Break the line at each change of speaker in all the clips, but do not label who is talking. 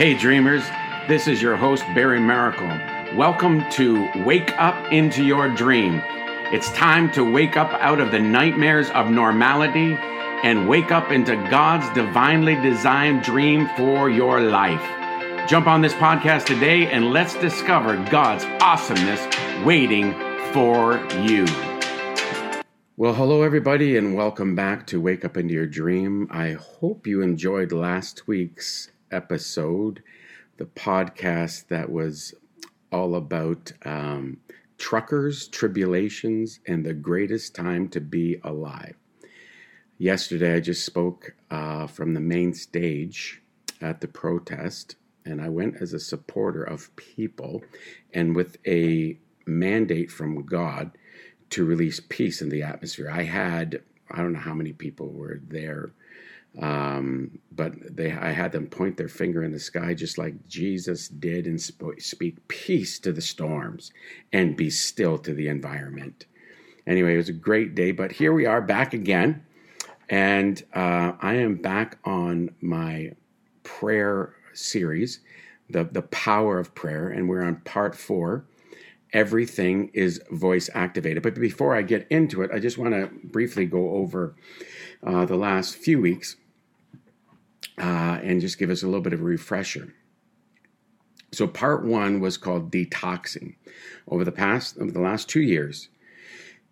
Hey, dreamers, this is your host, Barry Maracle. Welcome to Wake Up into Your Dream. It's time to wake up out of the nightmares of normality and wake up into God's divinely designed dream for your life. Jump on this podcast today and let's discover God's awesomeness waiting for you. Well, hello, everybody, and welcome back to Wake Up Into Your Dream. I hope you enjoyed last week's episode, the podcast that was all about um, truckers, tribulations, and the greatest time to be alive. Yesterday, I just spoke uh, from the main stage at the protest, and I went as a supporter of people and with a mandate from God to release peace in the atmosphere. I had, I don't know how many people were there, um, but they, I had them point their finger in the sky just like Jesus did and sp- speak peace to the storms and be still to the environment. Anyway, it was a great day, but here we are back again. And uh, I am back on my prayer series, the, the power of prayer, and we're on part four everything is voice activated. But before I get into it, I just want to briefly go over uh, the last few weeks uh, and just give us a little bit of a refresher. So, part one was called detoxing. Over the past, over the last two years,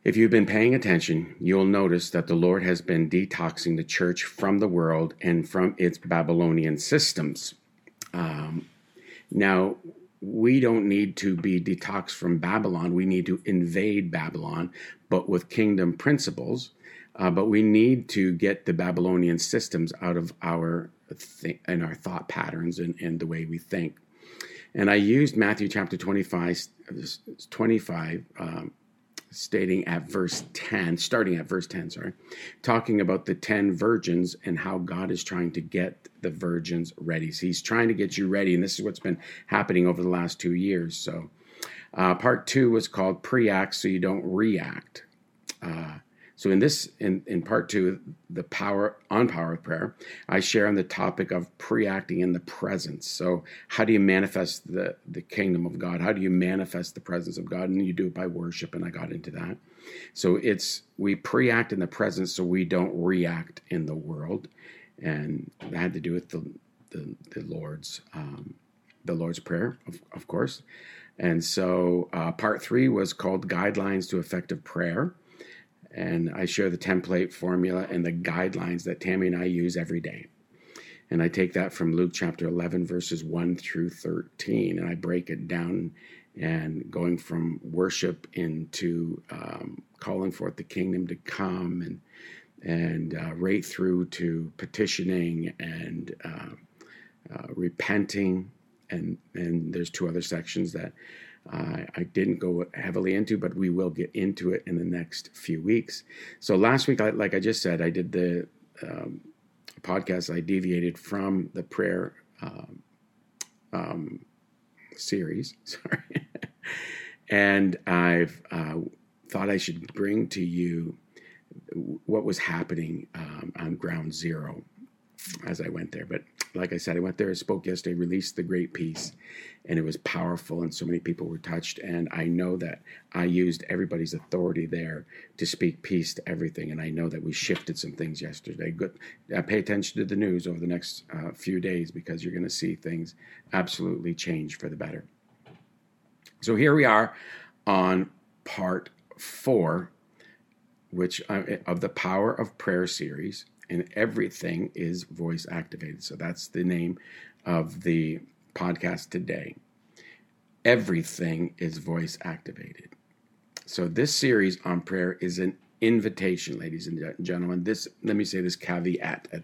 if you've been paying attention, you'll notice that the Lord has been detoxing the church from the world and from its Babylonian systems. Um, now, we don't need to be detoxed from Babylon. We need to invade Babylon, but with kingdom principles. Uh, but we need to get the Babylonian systems out of our th- and our thought patterns and, and the way we think. And I used Matthew chapter 25, 25 um, stating at verse 10, starting at verse 10, sorry, talking about the 10 virgins and how God is trying to get the virgins ready. So he's trying to get you ready. And this is what's been happening over the last two years. So uh, part two was called pre act so you don't react. Uh, so in this, in, in part two, the power on power of prayer, I share on the topic of pre-acting in the presence. So how do you manifest the the kingdom of God? How do you manifest the presence of God? And you do it by worship, and I got into that. So it's we pre-act in the presence so we don't react in the world, and that had to do with the the, the Lord's um, the Lord's prayer, of, of course. And so uh, part three was called guidelines to effective prayer and I share the template formula and the guidelines that Tammy and I use every day. And I take that from Luke chapter 11, verses 1 through 13, and I break it down and going from worship into um, calling forth the kingdom to come and and uh, right through to petitioning and uh, uh, repenting and and there's two other sections that I didn't go heavily into, but we will get into it in the next few weeks. So last week, like I just said, I did the um, podcast. I deviated from the prayer um, um, series, sorry, and I've uh, thought I should bring to you what was happening um, on Ground Zero as I went there. But like I said, I went there, I spoke yesterday, released the great peace, and it was powerful, and so many people were touched. And I know that I used everybody's authority there to speak peace to everything. And I know that we shifted some things yesterday. Good, uh, pay attention to the news over the next uh, few days because you're going to see things absolutely change for the better. So here we are on part four, which uh, of the Power of Prayer series and everything is voice activated. So that's the name of the podcast today. Everything is voice activated. So this series on prayer is an invitation, ladies and gentlemen. This let me say this caveat at,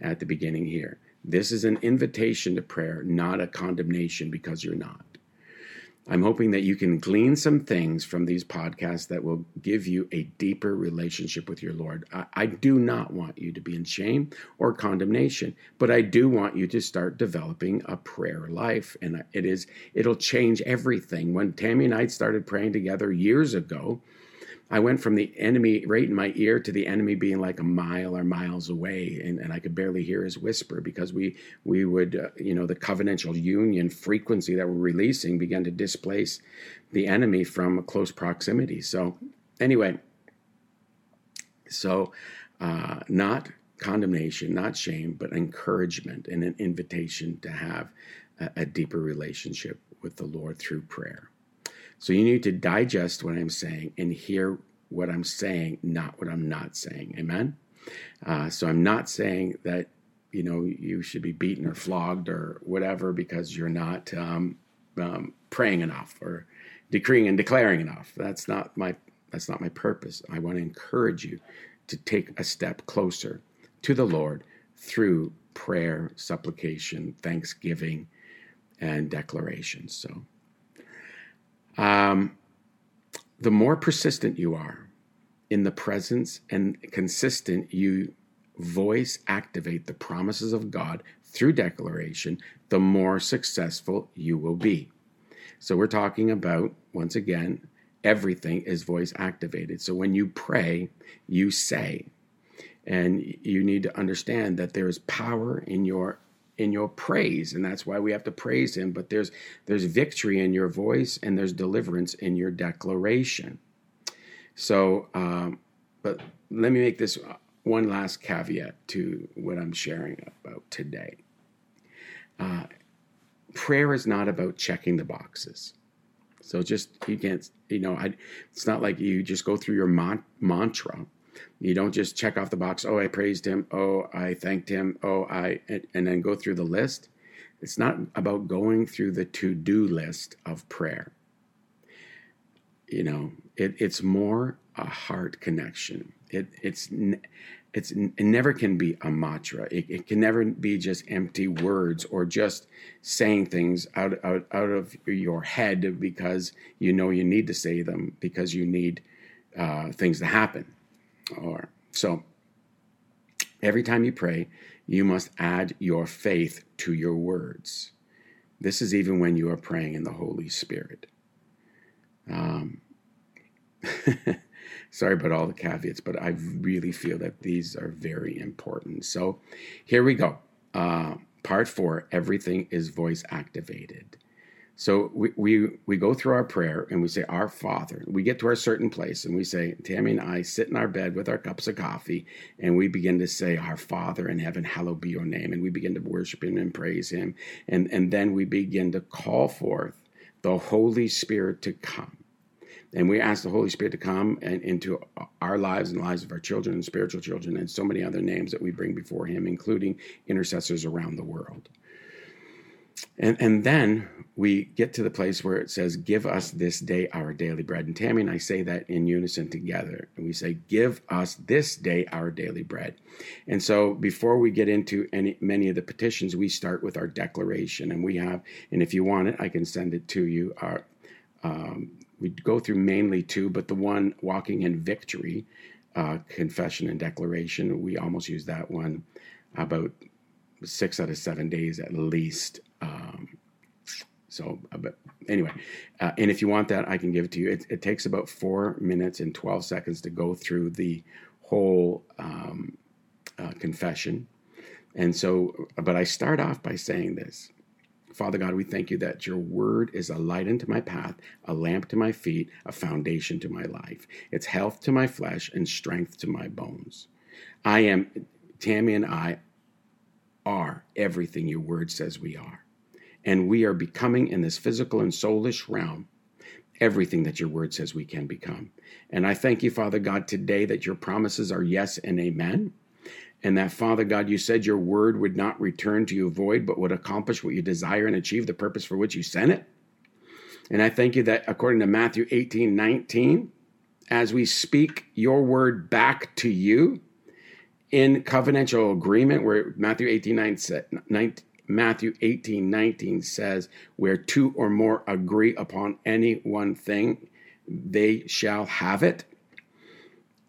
at the beginning here. This is an invitation to prayer, not a condemnation because you're not. I'm hoping that you can glean some things from these podcasts that will give you a deeper relationship with your Lord. I, I, do not want you to be in shame or condemnation, but I do want you to start developing a prayer life. And it is, it'll change everything. When Tammy and I started praying together years ago, I went from the enemy right in my ear to the enemy being like a mile or miles away, and, and I could barely hear his whisper because we we would uh, you know the covenantal union frequency that we're releasing began to displace the enemy from close proximity. So anyway, so uh, not condemnation, not shame, but encouragement and an invitation to have a, a deeper relationship with the Lord through prayer. So you need to digest what I'm saying and hear what I'm saying, not what I'm not saying. Amen. Uh, so I'm not saying that you know you should be beaten or flogged or whatever because you're not um, um, praying enough or decreeing and declaring enough. That's not my that's not my purpose. I want to encourage you to take a step closer to the Lord through prayer, supplication, thanksgiving, and declaration. So um, the more persistent you are in the presence and consistent you voice activate the promises of God through declaration, the more successful you will be. So, we're talking about, once again, everything is voice activated. So, when you pray, you say. And you need to understand that there is power in your in your praise and that's why we have to praise him but there's there's victory in your voice and there's deliverance in your declaration. So um, but let me make this one last caveat to what i'm sharing about today. Uh, prayer is not about checking the boxes. So just you can't you know I, it's not like you just go through your mantra you don't just check off the box, oh, I praised him, oh, I thanked him, oh, I, and then go through the list. It's not about going through the to do list of prayer. You know, it, it's more a heart connection. It, it's, it's, it never can be a mantra. It, it, can never be just empty words or just saying things out, out, out of your head because you know you need to say them because you need uh, things to happen or so every time you pray, you must add your faith to your words. This is even when you are praying in the Holy Spirit. Um, sorry about all the caveats, but I really feel that these are very important. So here we go. Uh, part four everything is voice activated. So we, we, we go through our prayer and we say, Our Father. We get to our certain place and we say, Tammy and I sit in our bed with our cups of coffee and we begin to say, Our Father in heaven, hallowed be your name. And we begin to worship him and praise him. And, and then we begin to call forth the Holy Spirit to come. And we ask the Holy Spirit to come and into our lives and the lives of our children and spiritual children and so many other names that we bring before him, including intercessors around the world. And, and then we get to the place where it says, Give us this day our daily bread. And Tammy and I say that in unison together. And we say, Give us this day our daily bread. And so before we get into any many of the petitions, we start with our declaration. And we have, and if you want it, I can send it to you. Our, um, we go through mainly two, but the one walking in victory, uh, confession and declaration, we almost use that one about six out of seven days at least. Um, so, uh, but anyway, uh, and if you want that, I can give it to you. It, it, takes about four minutes and 12 seconds to go through the whole um, uh, confession. And so, but I start off by saying this Father God, we thank you that your word is a light unto my path, a lamp to my feet, a foundation to my life. It's health to my flesh and strength to my bones. I am, Tammy and I are everything your word says we are. And we are becoming in this physical and soulish realm everything that your word says we can become. And I thank you, Father God, today that your promises are yes and amen. And that, Father God, you said your word would not return to you void, but would accomplish what you desire and achieve the purpose for which you sent it. And I thank you that according to Matthew 18 19, as we speak your word back to you, in covenantal agreement where Matthew 18, 9, Matthew 18, 19 says, where two or more agree upon any one thing, they shall have it.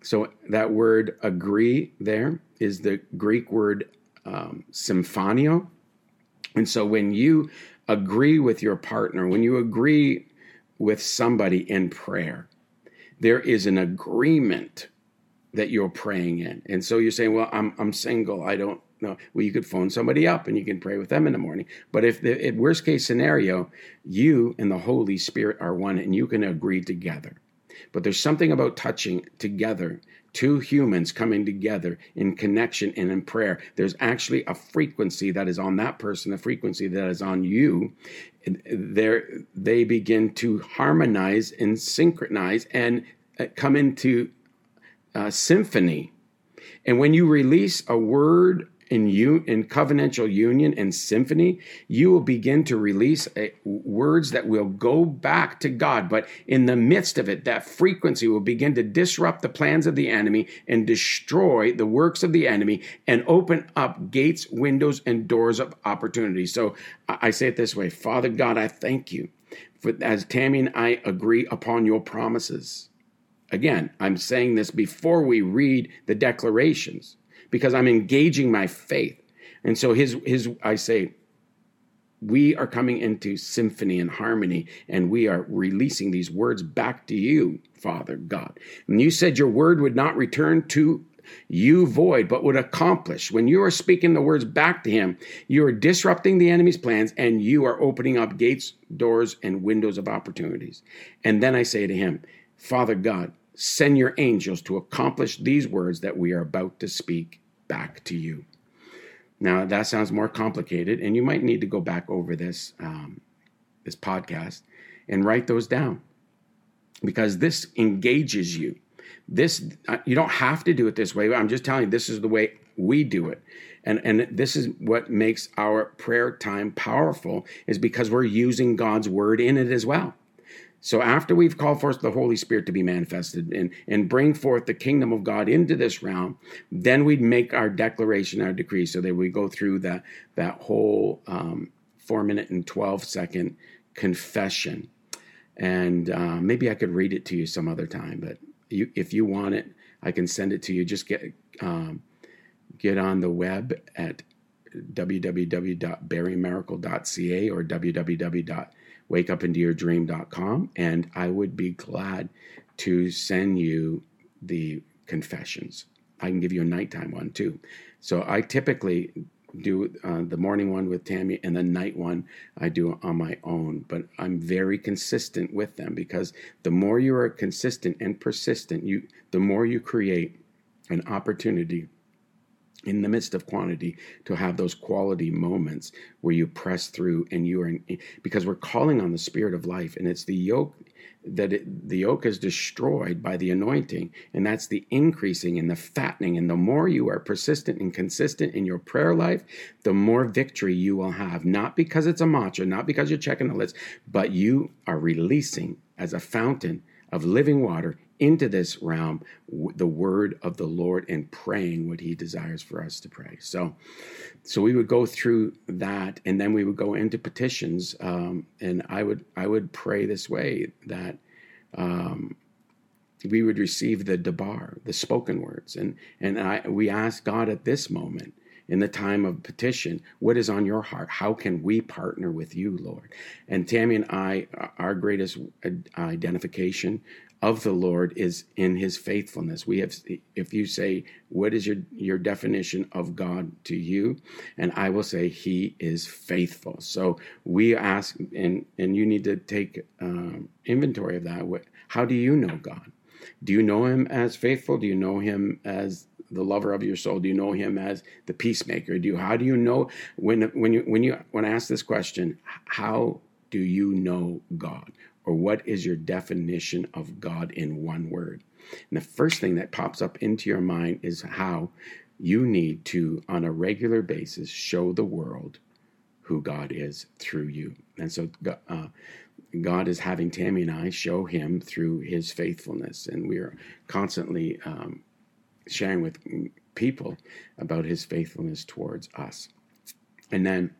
So that word agree there is the Greek word um, symphonio. And so when you agree with your partner, when you agree with somebody in prayer, there is an agreement that you're praying in. And so you're saying, well, I'm, I'm single. I don't know. Well, you could phone somebody up and you can pray with them in the morning. But if the if worst case scenario, you and the Holy Spirit are one and you can agree together. But there's something about touching together, two humans coming together in connection and in prayer. There's actually a frequency that is on that person, a frequency that is on you. There, they begin to harmonize and synchronize and uh, come into uh, symphony. And when you release a word in you in covenantal union and symphony, you will begin to release a, words that will go back to God. But in the midst of it, that frequency will begin to disrupt the plans of the enemy and destroy the works of the enemy and open up gates, windows, and doors of opportunity. So I say it this way Father God, I thank you for as Tammy and I agree upon your promises. Again, I'm saying this before we read the declarations because I'm engaging my faith. And so his his I say we are coming into symphony and harmony and we are releasing these words back to you, Father God. And you said your word would not return to you void, but would accomplish. When you are speaking the words back to him, you are disrupting the enemy's plans and you are opening up gates, doors, and windows of opportunities. And then I say to him, Father God, send your angels to accomplish these words that we are about to speak back to you. Now that sounds more complicated, and you might need to go back over this um, this podcast and write those down because this engages you. This uh, you don't have to do it this way. I'm just telling you this is the way we do it. And and this is what makes our prayer time powerful is because we're using God's word in it as well. So after we've called forth the Holy Spirit to be manifested and, and bring forth the kingdom of God into this realm, then we'd make our declaration, our decree, so that we go through that that whole um, four minute and twelve second confession. And uh, maybe I could read it to you some other time, but you, if you want it, I can send it to you. Just get um, get on the web at www.barrymaracle.ca or www wakeupintoyourdream.com, and I would be glad to send you the confessions. I can give you a nighttime one too. So I typically do uh, the morning one with Tammy and the night one I do on my own, but I'm very consistent with them because the more you are consistent and persistent, you the more you create an opportunity in the midst of quantity to have those quality moments where you press through and you are in, eh, because we're calling on the spirit of life and it's the yoke that it, the yoke is destroyed by the anointing and that's the increasing and the fattening and the more you are persistent and consistent in your prayer life the more victory you will have not because it's a mantra not because you're checking the list but you are releasing as a fountain of living water into this realm the word of the Lord and praying what he desires for us to pray. So, so we would go through that and then we would go into petitions. Um, and I would, I would pray this way that, um, we would receive the debar, the spoken words. And, and I, we ask God at this moment, in the time of petition, what is on your heart? How can we partner with you, Lord? And Tammy and I, our greatest identification of the Lord is in his faithfulness. We have if you say what is your your definition of God to you and I will say he is faithful. So we ask and and you need to take um, inventory of that. What, how do you know God? Do you know him as faithful? Do you know him as the lover of your soul? Do you know him as the peacemaker? Do you how do you know when when you when you when I ask this question, how do you know God? Or what is your definition of God in one word? And the first thing that pops up into your mind is how you need to, on a regular basis, show the world who God is through you. And so, uh, God is having Tammy and I show Him through His faithfulness, and we are constantly um, sharing with people about His faithfulness towards us. And then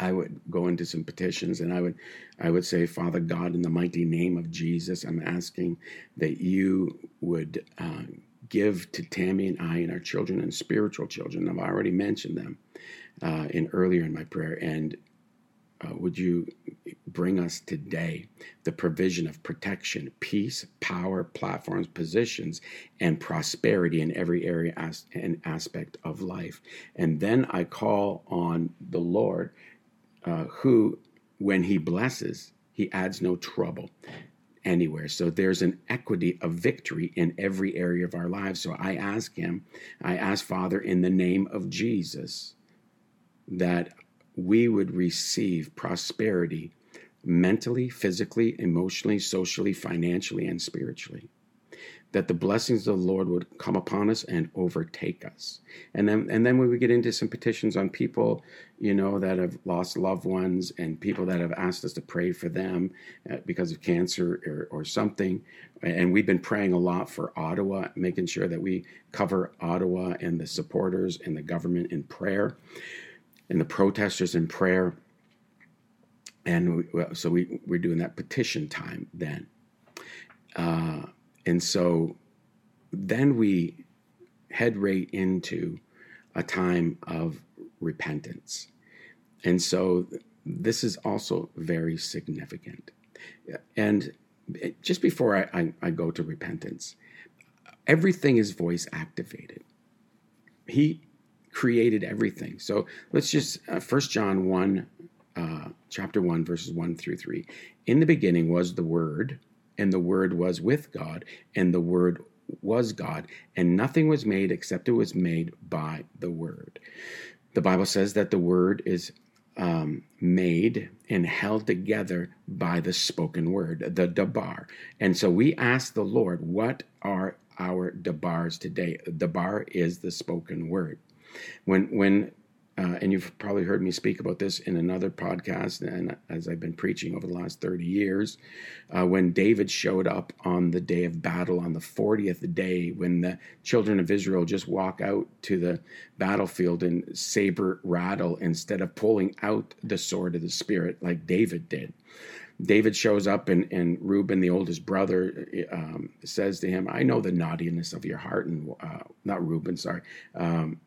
I would go into some petitions and I would I would say, Father God, in the mighty name of Jesus, I'm asking that you would uh, give to Tammy and I and our children and spiritual children. I've already mentioned them uh, in earlier in my prayer, and uh, would you bring us today the provision of protection, peace, power, platforms, positions, and prosperity in every area as- and aspect of life. And then I call on the Lord, uh, who, when He blesses, He adds no trouble anywhere. So there's an equity of victory in every area of our lives. So I ask Him, I ask Father, in the name of Jesus, that we would receive prosperity mentally, physically, emotionally, socially, financially, and spiritually. That the blessings of the Lord would come upon us and overtake us. And then and then we would get into some petitions on people, you know, that have lost loved ones and people that have asked us to pray for them uh, because of cancer or, or something. And we've been praying a lot for Ottawa, making sure that we cover Ottawa and the supporters and the government in prayer and the protesters in prayer. And we, so we, we're doing that petition time then. Uh, and so then we head right into a time of repentance. And so this is also very significant. And just before I, I, I go to repentance, everything is voice activated. He created everything. So let's just uh, First uh, John one, uh, chapter one, verses one through three. In the beginning was the Word, and the Word was with God, and the Word was God, and nothing was made except it was made by the Word. The Bible says that the Word is um, made and held together by the spoken word, the dabar. And so we ask the Lord, what are our dabars today? Dabar is the spoken word. When when uh, and you've probably heard me speak about this in another podcast, and as I've been preaching over the last 30 years, uh, when David showed up on the day of battle, on the 40th day, when the children of Israel just walk out to the battlefield and saber rattle instead of pulling out the sword of the Spirit like David did. David shows up, and, and Reuben, the oldest brother, um, says to him, I know the naughtiness of your heart. And uh, not Reuben, sorry. Um,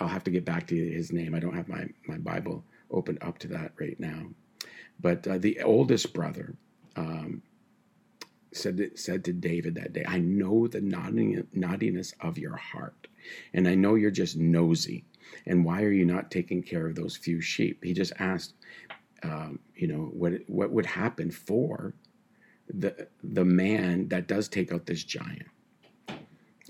I'll have to get back to his name. I don't have my, my Bible opened up to that right now. But uh, the oldest brother um, said said to David that day, "I know the naughtiness of your heart, and I know you're just nosy. And why are you not taking care of those few sheep?" He just asked, um, you know, what what would happen for the the man that does take out this giant.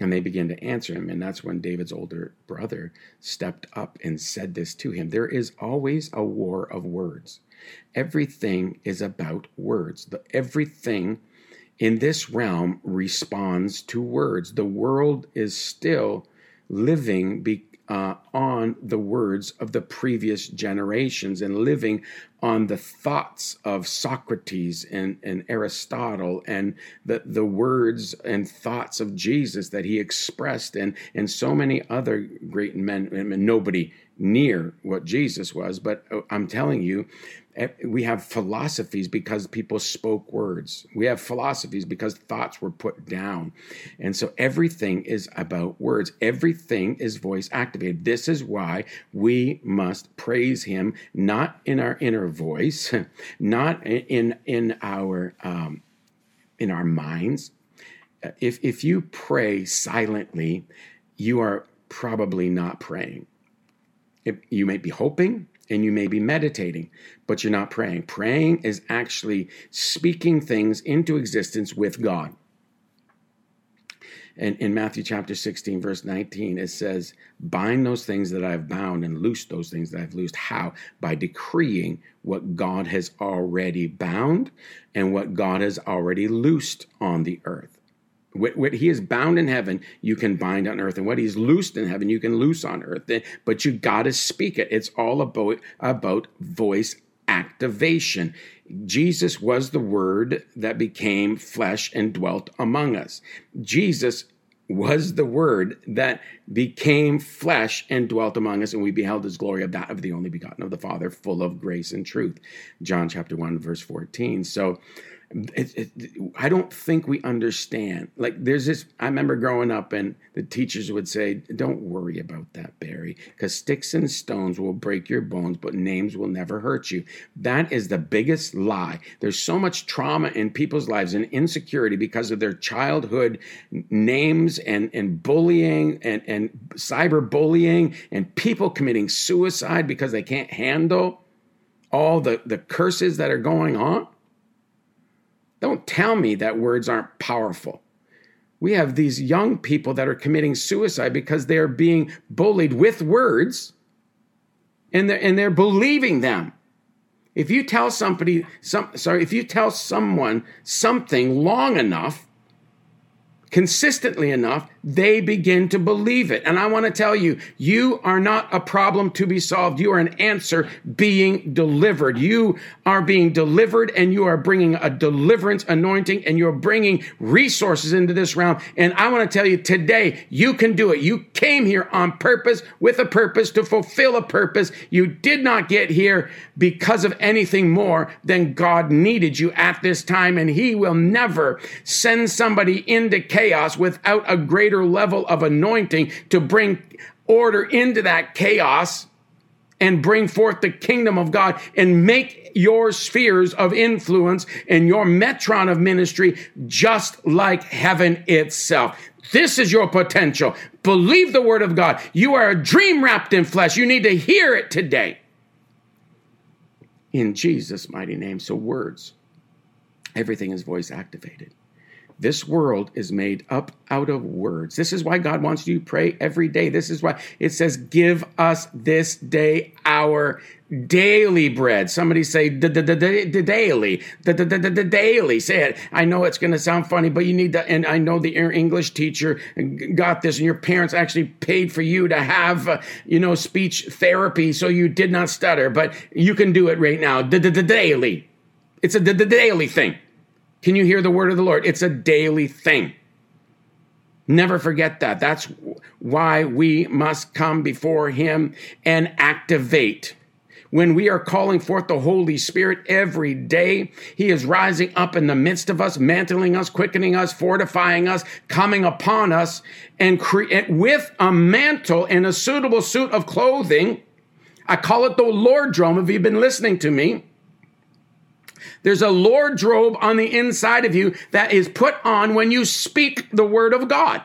And they began to answer him. And that's when David's older brother stepped up and said this to him There is always a war of words. Everything is about words. The, everything in this realm responds to words. The world is still living be, uh, on the words of the previous generations and living on the thoughts of Socrates and, and Aristotle and the, the words and thoughts of Jesus that he expressed and, and so many other great men, and nobody near what Jesus was. But uh, I'm telling you, we have philosophies because people spoke words. We have philosophies because thoughts were put down. And so everything is about words. Everything is voice activated. This is why we must praise him not in our inner voice, not in in our um, in our minds. If if you pray silently, you are probably not praying. If you may be hoping, and you may be meditating, but you're not praying. Praying is actually speaking things into existence with God. And in Matthew chapter 16, verse 19, it says, Bind those things that I've bound and loose those things that I've loosed. How? By decreeing what God has already bound and what God has already loosed on the earth. What, what, he is bound in heaven, you can bind on earth, and what he's loosed in heaven, you can loose on earth. Eh, but you got to speak it. It's all about about voice activation. Jesus was the Word that became flesh and dwelt among us. Jesus was the Word that became flesh and dwelt among us, and we beheld His glory of that of the only begotten of the Father, full of grace and truth. John chapter one verse fourteen. So it, it, I don't think we understand. Like, there's this. I remember growing up, and the teachers would say, "Don't worry about that, Barry, because sticks and stones will break your bones, but names will never hurt you." That is the biggest lie. There's so much trauma in people's lives and insecurity because of their childhood names and and bullying and and cyberbullying and people committing suicide because they can't handle all the the curses that are going on don't tell me that words aren't powerful. We have these young people that are committing suicide because they are being bullied with words and they're, and they're believing them. If you tell somebody, some, sorry, if you tell someone something long enough, consistently enough, they begin to believe it. And I want to tell you, you are not a problem to be solved. You are an answer being delivered. You are being delivered and you are bringing a deliverance anointing and you're bringing resources into this realm. And I want to tell you today, you can do it. You came here on purpose with a purpose to fulfill a purpose. You did not get here because of anything more than God needed you at this time. And he will never send somebody into chaos without a greater level of anointing to bring order into that chaos and bring forth the kingdom of God and make your spheres of influence and your metron of ministry just like heaven itself. This is your potential. Believe the word of God. You are a dream wrapped in flesh. You need to hear it today. In Jesus' mighty name. So, words, everything is voice activated. This world is made up out of words. This is why God wants you to pray every day. This is why it says, Give us this day our daily bread. Somebody say, the daily, the daily. Say it. I know it's going to sound funny, but you need to, and I know the English teacher got this, and your parents actually paid for you to have, uh, you know, speech therapy so you did not stutter, but you can do it right now. The daily. It's a the daily thing. Can you hear the word of the Lord? It's a daily thing. Never forget that. That's why we must come before Him and activate. When we are calling forth the Holy Spirit every day, He is rising up in the midst of us, mantling us, quickening us, fortifying us, coming upon us, and with a mantle and a suitable suit of clothing. I call it the Lordrobe if you've been listening to me. There's a Lordrobe on the inside of you that is put on when you speak the word of God.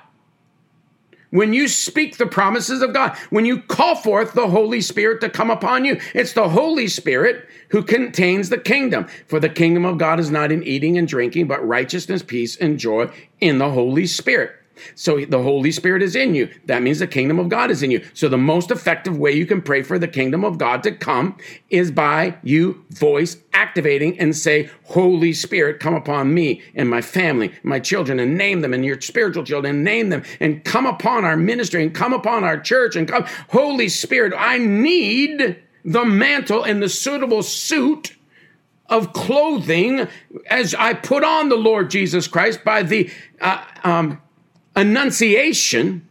When you speak the promises of God, when you call forth the Holy Spirit to come upon you, it's the Holy Spirit who contains the kingdom. For the kingdom of God is not in eating and drinking, but righteousness, peace, and joy in the Holy Spirit. So the Holy Spirit is in you. That means the kingdom of God is in you. So the most effective way you can pray for the kingdom of God to come is by you voice activating and say, Holy Spirit, come upon me and my family, my children, and name them, and your spiritual children, and name them, and come upon our ministry, and come upon our church, and come, Holy Spirit, I need the mantle and the suitable suit of clothing as I put on the Lord Jesus Christ by the uh, um, annunciation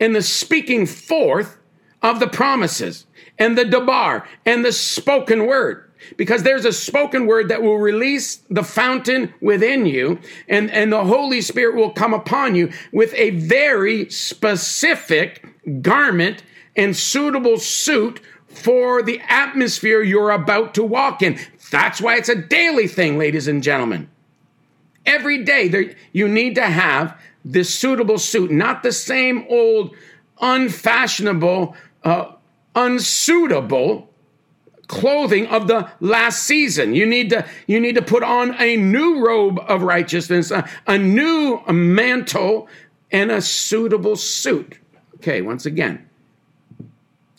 and the speaking forth of the promises and the debar and the spoken word. Because there's a spoken word that will release the fountain within you, and, and the Holy Spirit will come upon you with a very specific garment and suitable suit for the atmosphere you're about to walk in. That's why it's a daily thing, ladies and gentlemen. Every day, there, you need to have this suitable suit, not the same old unfashionable, uh, unsuitable clothing of the last season. You need to you need to put on a new robe of righteousness, a, a new mantle, and a suitable suit. Okay, once again,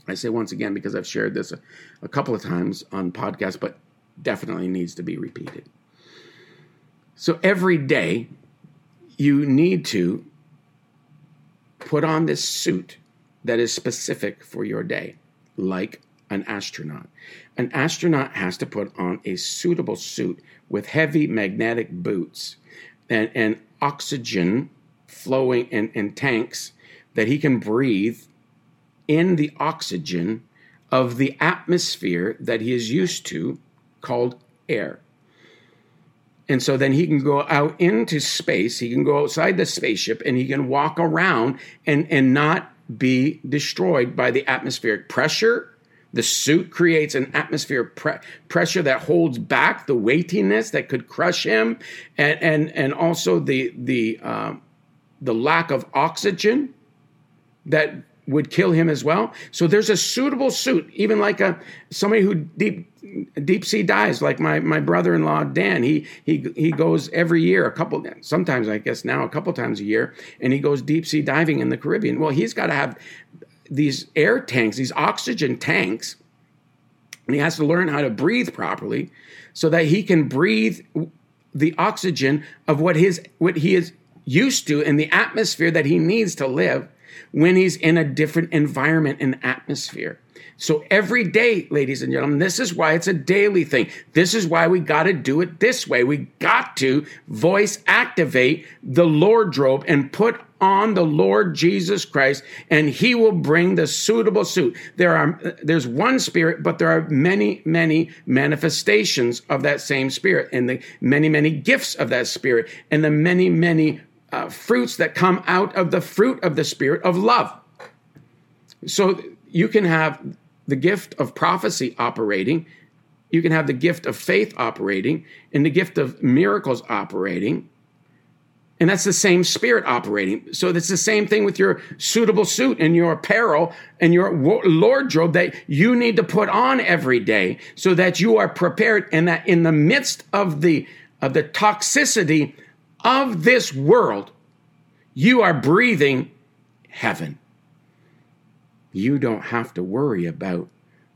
I say once again because I've shared this a, a couple of times on podcasts, but definitely needs to be repeated. So every day you need to put on this suit that is specific for your day, like an astronaut. An astronaut has to put on a suitable suit with heavy magnetic boots and, and oxygen flowing in, in tanks that he can breathe in the oxygen of the atmosphere that he is used to called air. And so then he can go out into space, he can go outside the spaceship and he can walk around and, and not be destroyed by the atmospheric pressure. The suit creates an atmospheric pre- pressure that holds back the weightiness that could crush him, and and and also the the um, the lack of oxygen that would kill him as well. So there's a suitable suit, even like a somebody who deep deep sea dives, like my my brother-in-law Dan. He he he goes every year, a couple sometimes I guess now a couple times a year, and he goes deep sea diving in the Caribbean. Well, he's got to have these air tanks, these oxygen tanks, and he has to learn how to breathe properly so that he can breathe the oxygen of what his what he is used to in the atmosphere that he needs to live when he's in a different environment and atmosphere. So every day, ladies and gentlemen, this is why it's a daily thing. This is why we got to do it this way. We got to voice activate the Lordrobe and put on the Lord Jesus Christ and he will bring the suitable suit. There are there's one spirit but there are many many manifestations of that same spirit and the many many gifts of that spirit and the many many uh, fruits that come out of the fruit of the Spirit of love. So you can have the gift of prophecy operating, you can have the gift of faith operating, and the gift of miracles operating. And that's the same spirit operating. So it's the same thing with your suitable suit and your apparel and your wardrobe that you need to put on every day so that you are prepared and that in the midst of the of the toxicity of this world, you are breathing heaven. You don't have to worry about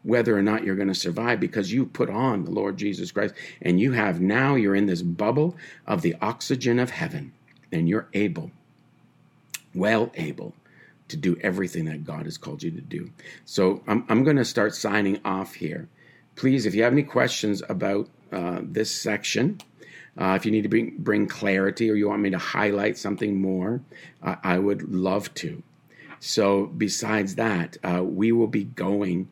whether or not you're going to survive because you put on the Lord Jesus Christ and you have now, you're in this bubble of the oxygen of heaven and you're able, well able, to do everything that God has called you to do. So I'm, I'm going to start signing off here. Please, if you have any questions about uh, this section, uh, if you need to bring, bring clarity or you want me to highlight something more, uh, I would love to. So, besides that, uh, we will be going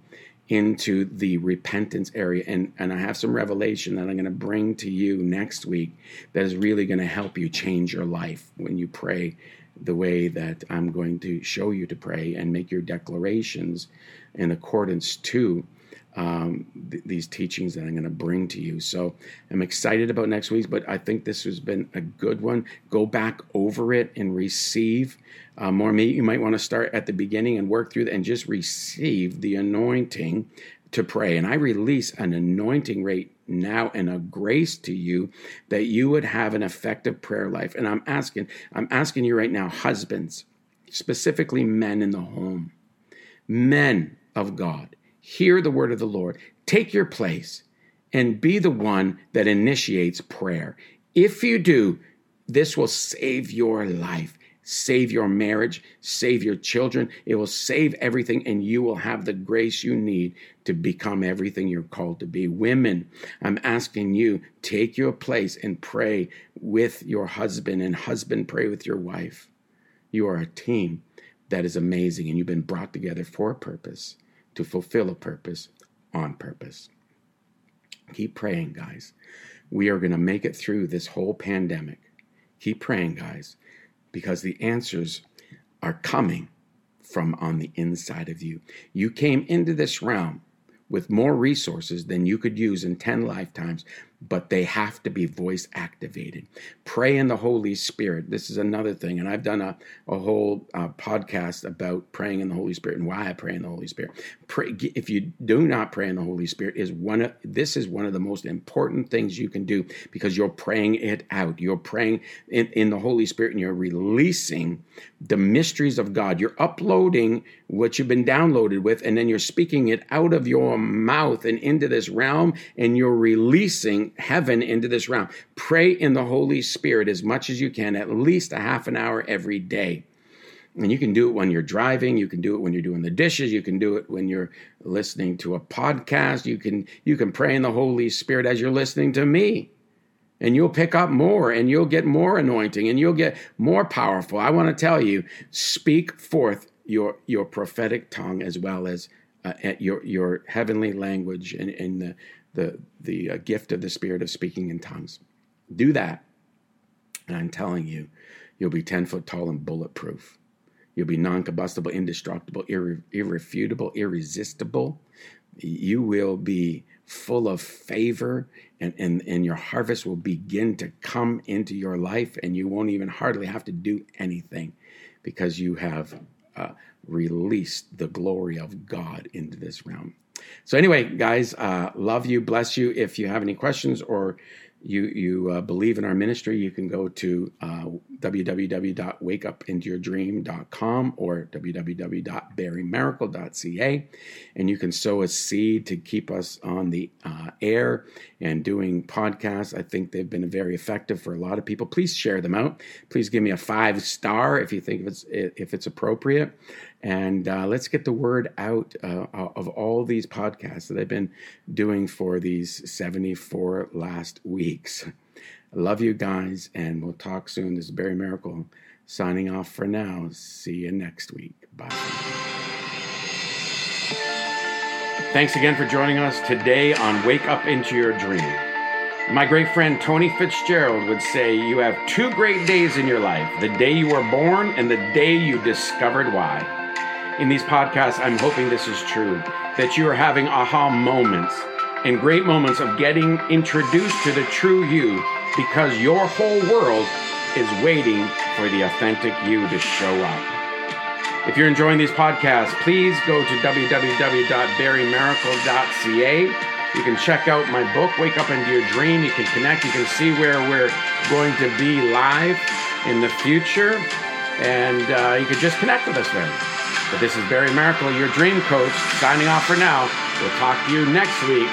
into the repentance area. And, and I have some revelation that I'm going to bring to you next week that is really going to help you change your life when you pray the way that I'm going to show you to pray and make your declarations in accordance to um, th- these teachings that I'm going to bring to you. So I'm excited about next week, but I think this has been a good one. Go back over it and receive uh, more. Maybe you might want to start at the beginning and work through and just receive the anointing to pray. And I release an anointing rate now and a grace to you that you would have an effective prayer life. And I'm asking, I'm asking you right now, husbands, specifically men in the home, men of God hear the word of the Lord, take your place, and be the one that initiates prayer. If you do, this will save your life, save your marriage, save your children. It will save everything, and you will have the grace you need to become everything you're called to be. Women, I'm asking you, take your place and pray with your husband, and husband, pray with your wife. You are a team that is amazing, and you've been brought together for a purpose to fulfill a purpose on purpose. Keep praying, guys. We are going to make it through this whole pandemic. Keep praying, guys, because the answers are coming from on the inside of you. You came into this realm with more resources than you could use in 10 lifetimes but they have to be voice activated. Pray in the Holy Spirit. This is another thing. And I've done a, a whole uh, podcast about praying in the Holy Spirit and why I pray in the Holy Spirit. Pray, if you do not pray in the Holy Spirit, is one of this is one of the most important things you can do because you're praying it out. You're praying in, in the Holy Spirit and you're releasing the mysteries of God. You're uploading what you've been downloaded with, and then you're speaking it out of your mouth and into this realm, and you're releasing heaven into this realm. Pray in the Holy Spirit as much as you can, at least a half an hour every day. And you can do it when you're driving, you can do it when you're doing the dishes, you can do it when you're listening to a podcast, you can you can pray in the Holy Spirit as you're listening to me. And you'll pick up more and you'll get more anointing and you'll get more powerful. I want to tell you, speak forth your your prophetic tongue as well as uh, your your heavenly language and, and the the the uh, gift of the spirit of speaking in tongues. Do that. And I'm telling you, you'll be 10 foot tall and bulletproof. You'll be non combustible, indestructible, irre- irrefutable, irresistible. You will be full of favor, and, and, and your harvest will begin to come into your life, and you won't even hardly have to do anything because you have uh, released the glory of God into this realm. So, anyway, guys, uh, love you, bless you. If you have any questions or you you uh, believe in our ministry, you can go to uh, www.wakeupintoyourdream.com or www.barrymaracle.ca, and you can sow a seed to keep us on the uh, air and doing podcasts. I think they've been very effective for a lot of people. Please share them out. Please give me a five star if you think it's if it's appropriate. And uh, let's get the word out uh, of all these podcasts that I've been doing for these 74 last weeks. I love you guys, and we'll talk soon. This is Barry Maracle signing off for now. See you next week. Bye. Thanks again for joining us today on Wake Up Into Your Dream. My great friend Tony Fitzgerald would say, You have two great days in your life the day you were born and the day you discovered why in these podcasts, I'm hoping this is true, that you are having aha moments and great moments of getting introduced to the true you because your whole world is waiting for the authentic you to show up. If you're enjoying these podcasts, please go to www.barrymaracle.ca. You can check out my book, Wake Up Into Your Dream. You can connect. You can see where we're going to be live in the future. And uh, you can just connect with us there. But this is Barry Maracle, your dream coach, signing off for now. We'll talk to you next week